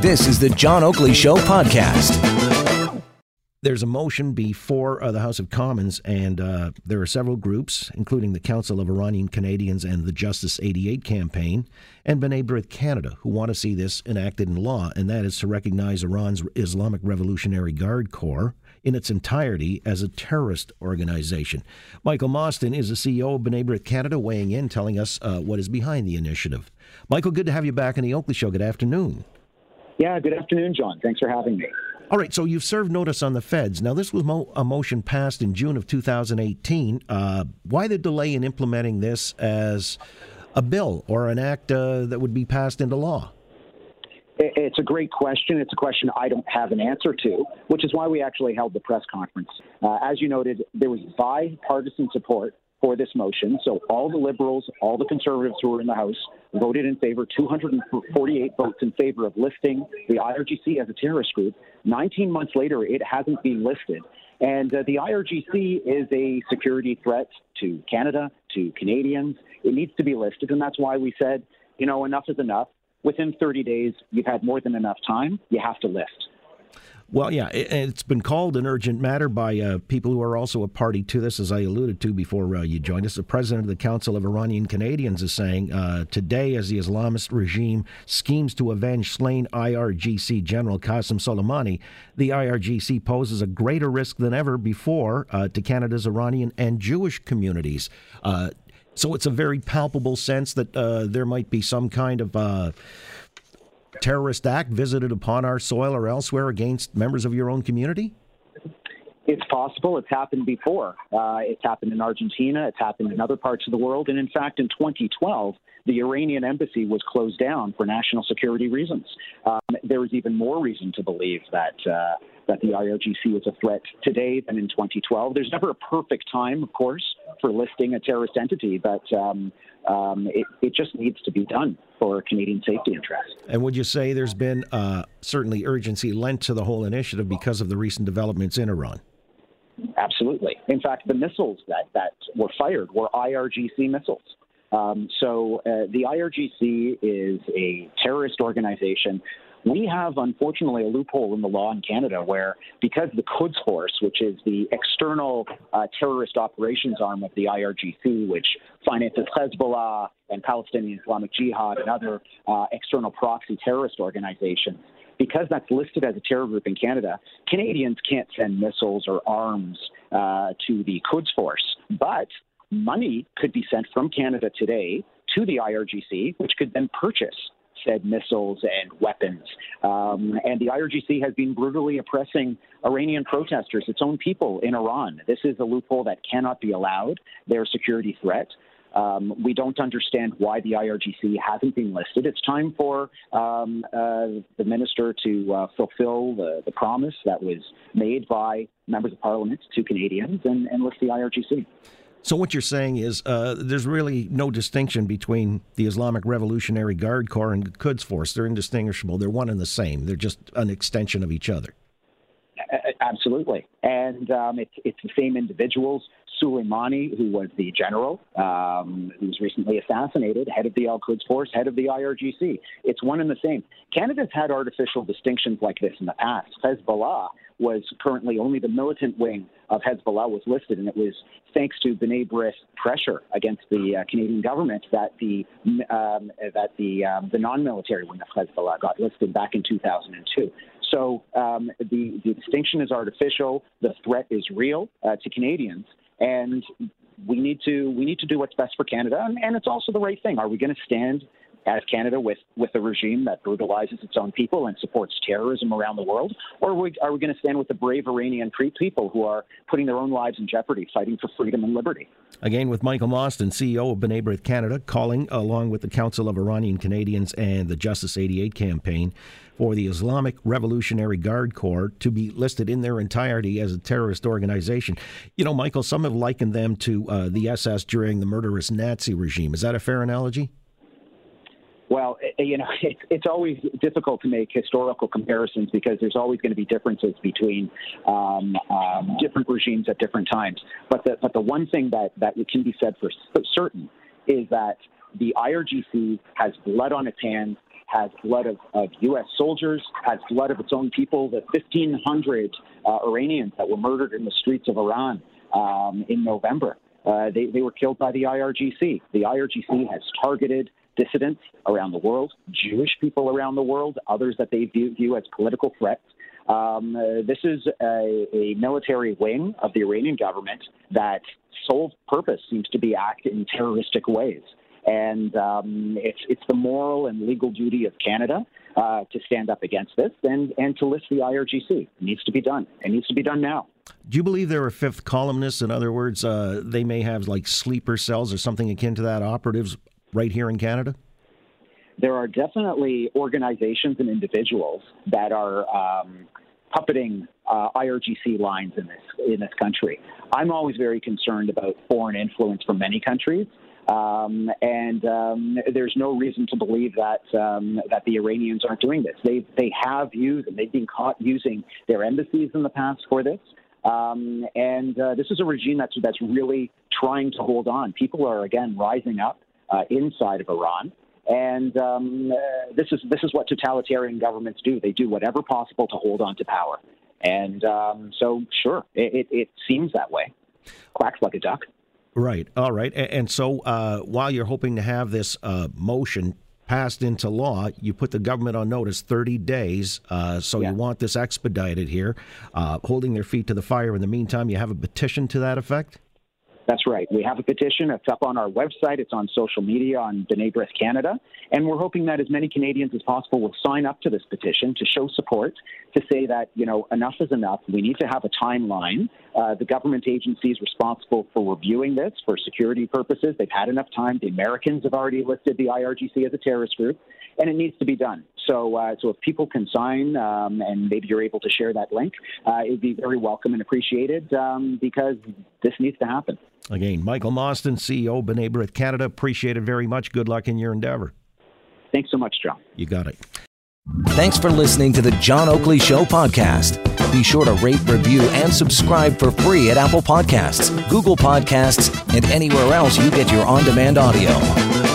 This is the John Oakley Show podcast. There's a motion before uh, the House of Commons, and uh, there are several groups, including the Council of Iranian Canadians and the Justice 88 campaign, and B'nai Brith Canada, who want to see this enacted in law, and that is to recognize Iran's Islamic Revolutionary Guard Corps in its entirety as a terrorist organization. Michael Mostyn is the CEO of B'nai Brith Canada, weighing in, telling us uh, what is behind the initiative. Michael, good to have you back on the Oakley Show. Good afternoon. Yeah, good afternoon, John. Thanks for having me. All right, so you've served notice on the feds. Now, this was mo- a motion passed in June of 2018. Uh, why the delay in implementing this as a bill or an act uh, that would be passed into law? It's a great question. It's a question I don't have an answer to, which is why we actually held the press conference. Uh, as you noted, there was bipartisan support for this motion. So all the liberals, all the conservatives who were in the House voted in favor, 248 votes in favor of listing the IRGC as a terrorist group. 19 months later, it hasn't been listed. And uh, the IRGC is a security threat to Canada, to Canadians. It needs to be listed. And that's why we said, you know, enough is enough. Within 30 days, you've had more than enough time. You have to list. Well, yeah, it, has been called an urgent matter by uh, people who are also a party to this, as I alluded to before uh, you joined us. The president of the Council of Iranian Canadians is saying uh, today, as the Islamist regime schemes to avenge slain IRGC General Qasem Soleimani, the IRGC poses a greater risk than ever before uh, to Canada's Iranian and Jewish communities. Uh, so it's a very palpable sense that uh, there might be some kind of terrorist act visited upon our soil or elsewhere against members of your own community? It's possible. It's happened before. Uh, it's happened in Argentina. It's happened in other parts of the world. And in fact, in 2012, the Iranian embassy was closed down for national security reasons. Um, there is even more reason to believe that. Uh, that the IRGC is a threat today than in 2012. There's never a perfect time, of course, for listing a terrorist entity, but um, um, it, it, just needs to be done for Canadian safety interests. And would you say there's been uh, certainly urgency lent to the whole initiative because of the recent developments in Iran? Absolutely. In fact, the missiles that, that were fired were IRGC missiles. Um, so uh, the IRGC is a terrorist organization we have, unfortunately, a loophole in the law in Canada where, because the Quds Force, which is the external uh, terrorist operations arm of the IRGC, which finances Hezbollah and Palestinian Islamic Jihad and other uh, external proxy terrorist organizations, because that's listed as a terror group in Canada, Canadians can't send missiles or arms uh, to the Quds Force. But money could be sent from Canada today to the IRGC, which could then purchase said missiles and weapons. Um, and the IRGC has been brutally oppressing Iranian protesters, its own people in Iran. This is a loophole that cannot be allowed. They're a security threat. Um, we don't understand why the IRGC hasn't been listed. It's time for um, uh, the minister to uh, fulfill the, the, promise that was made by members of parliament to Canadians and, and list the IRGC. So what you're saying is uh, there's really no distinction between the Islamic Revolutionary Guard Corps and Quds Force. They're indistinguishable. They're one and the same. They're just an extension of each other. Absolutely, and um, it's it's the same individuals. Soleimani, who was the general um, who was recently assassinated, head of the Al Quds Force, head of the IRGC. It's one and the same. Canada's had artificial distinctions like this in the past. Hezbollah was currently only the militant wing of Hezbollah was listed, and it was thanks to B'nai Brith pressure against the uh, Canadian government that the um, that the um, the non-military wing of Hezbollah got listed back in 2002. So um, the the distinction is artificial. The threat is real uh, to Canadians, and we need to we need to do what's best for Canada, and, and it's also the right thing. Are we going to stand as Canada with, with a regime that brutalizes its own people and supports terrorism around the world? Or are we, are we going to stand with the brave Iranian people who are putting their own lives in jeopardy, fighting for freedom and liberty? Again, with Michael Mostyn, CEO of B'nai Brith Canada, calling along with the Council of Iranian Canadians and the Justice 88 campaign for the Islamic Revolutionary Guard Corps to be listed in their entirety as a terrorist organization. You know, Michael, some have likened them to uh, the SS during the murderous Nazi regime. Is that a fair analogy? Well, eh, you know, it's, it's always difficult to make historical comparisons because there's always going to be differences between um, um, different regimes at different times. But the, but the one thing that, that can be said for certain is that the IRGC has blood on its hands has blood of, of U.S. soldiers, has blood of its own people. The 1,500 uh, Iranians that were murdered in the streets of Iran um, in November, uh, they, they were killed by the IRGC. The IRGC has targeted dissidents around the world, Jewish people around the world, others that they view, view as political threats. Um, uh, this is a, a, military wing of the Iranian government that sole purpose seems to be act in terroristic ways. And um, it's, it's the moral and legal duty of Canada uh, to stand up against this and, and to list the IRGC. It needs to be done. It needs to be done now. Do you believe there are fifth columnists? In other words, uh, they may have like sleeper cells or something akin to that, operatives right here in Canada? There are definitely organizations and individuals that are um, puppeting uh, IRGC lines in this in this country. I'm always very concerned about foreign influence from many countries. Um, and um, there's no reason to believe that um, that the Iranians aren't doing this. They they have used and they've been caught using their embassies in the past for this. Um, and uh, this is a regime that's that's really trying to hold on. People are again rising up uh, inside of Iran. And um, uh, this is this is what totalitarian governments do. They do whatever possible to hold on to power. And um, so, sure, it, it, it seems that way. Quacks like a duck. Right. All right. And so uh, while you're hoping to have this uh, motion passed into law, you put the government on notice 30 days. Uh, so yeah. you want this expedited here, uh, holding their feet to the fire. In the meantime, you have a petition to that effect? That's right. We have a petition. It's up on our website. It's on social media on B'nai Brith Canada. And we're hoping that as many Canadians as possible will sign up to this petition to show support, to say that, you know, enough is enough. We need to have a timeline. Uh, the government agencies responsible for reviewing this for security purposes, they've had enough time. The Americans have already listed the IRGC as a terrorist group, and it needs to be done. So, uh, so if people can sign um, and maybe you're able to share that link, uh, it would be very welcome and appreciated um, because this needs to happen. Again, Michael Mostyn, CEO, B'nai Brith Canada. Appreciate it very much. Good luck in your endeavor. Thanks so much, John. You got it. Thanks for listening to the John Oakley Show podcast. Be sure to rate, review, and subscribe for free at Apple Podcasts, Google Podcasts, and anywhere else you get your on demand audio.